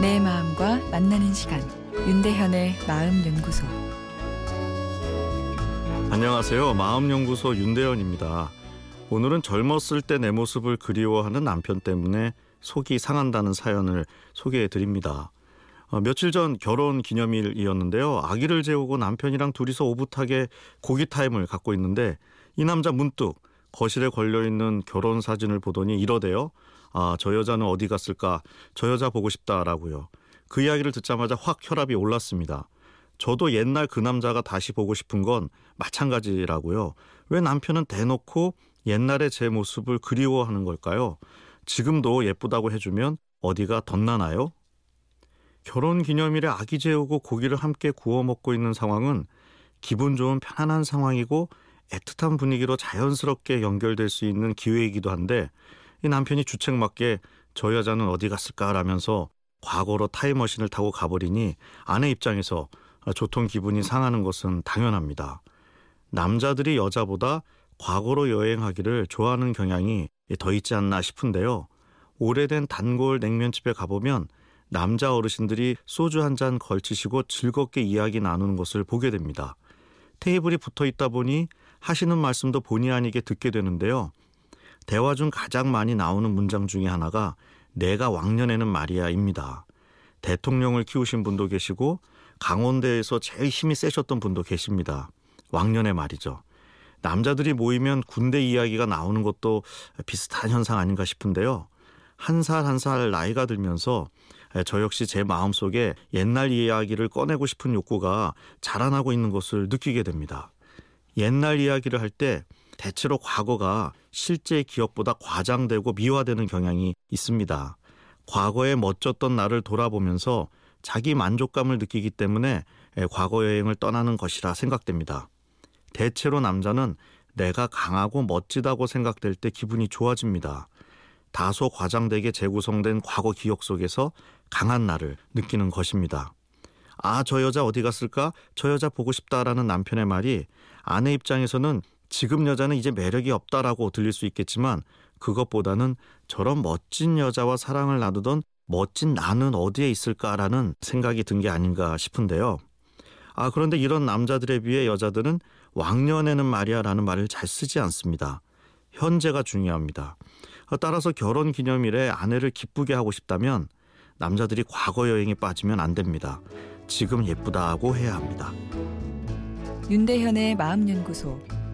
내 마음과 만나는 시간 윤대현의 마음 연구소 안녕하세요. 마음 연구소 윤대현입니다. 오늘은 젊었을 때 내 모습을 그리워하는 남편 때문에 속이 상한다는 사연을 소개해 드립니다. 어, 며칠 전 결혼 기념일이었는데요. 아기를 재우고 남편이랑 둘이서 오붓하게 고기 타임을 갖고 있는데 이 남자 문득 거실에 걸려 있는 결혼 사진을 보더니 이러대요. 아, 저 여자는 어디 갔을까? 저 여자 보고 싶다라고요. 그 이야기를 듣자마자 확 혈압이 올랐습니다. 저도 옛날 그 남자가 다시 보고 싶은 건 마찬가지라고요. 왜 남편은 대놓고 옛날의 제 모습을 그리워하는 걸까요? 지금도 예쁘다고 해주면 어디가 덧나나요? 결혼 기념일에 아기 재우고 고기를 함께 구워 먹고 있는 상황은 기분 좋은 편안한 상황이고 애틋한 분위기로 자연스럽게 연결될 수 있는 기회이기도 한데 이 남편이 주책맞게 저 여자는 어디 갔을까라면서 과거로 타임머신을 타고 가버리니 아내 입장에서 조통 기분이 상하는 것은 당연합니다. 남자들이 여자보다 과거로 여행하기를 좋아하는 경향이 더 있지 않나 싶은데요. 오래된 단골 냉면집에 가보면 남자 어르신들이 소주 한 잔 걸치시고 즐겁게 이야기 나누는 것을 보게 됩니다. 테이블이 붙어 있다 보니 하시는 말씀도 본의 아니게 듣게 되는데요. 대화 중 가장 많이 나오는 문장 중에 하나가 내가 왕년에는 말이야입니다. 대통령을 키우신 분도 계시고 강원대에서 제일 힘이 세셨던 분도 계십니다. 왕년의 말이죠. 남자들이 모이면 군대 이야기가 나오는 것도 비슷한 현상 아닌가 싶은데요. 한살 한 살 나이가 들면서 저 역시 제 마음속에 옛날 이야기를 꺼내고 싶은 욕구가 자라나고 있는 것을 느끼게 됩니다. 옛날 이야기를 할 때 대체로 과거가 실제 기억보다 과장되고 미화되는 경향이 있습니다. 과거에 멋졌던 나를 돌아보면서 자기 만족감을 느끼기 때문에 과거 여행을 떠나는 것이라 생각됩니다. 대체로 남자는 내가 강하고 멋지다고 생각될 때 기분이 좋아집니다. 다소 과장되게 재구성된 과거 기억 속에서 강한 나를 느끼는 것입니다. 아, 저 여자 어디 갔을까? 저 여자 보고 싶다라는 남편의 말이 아내 입장에서는 지금 여자는 이제 매력이 없다라고 들릴 수 있겠지만 그것보다는 저런 멋진 여자와 사랑을 나누던 멋진 나는 어디에 있을까라는 생각이 든 게 아닌가 싶은데요. 아, 그런데 이런 남자들에 비해 여자들은 왕년에는 말이야 라는 말을 잘 쓰지 않습니다. 현재가 중요합니다. 따라서 결혼 기념일에 아내를 기쁘게 하고 싶다면 남자들이 과거 여행에 빠지면 안 됩니다. 지금 예쁘다고 해야 합니다. 윤대현의 마음연구소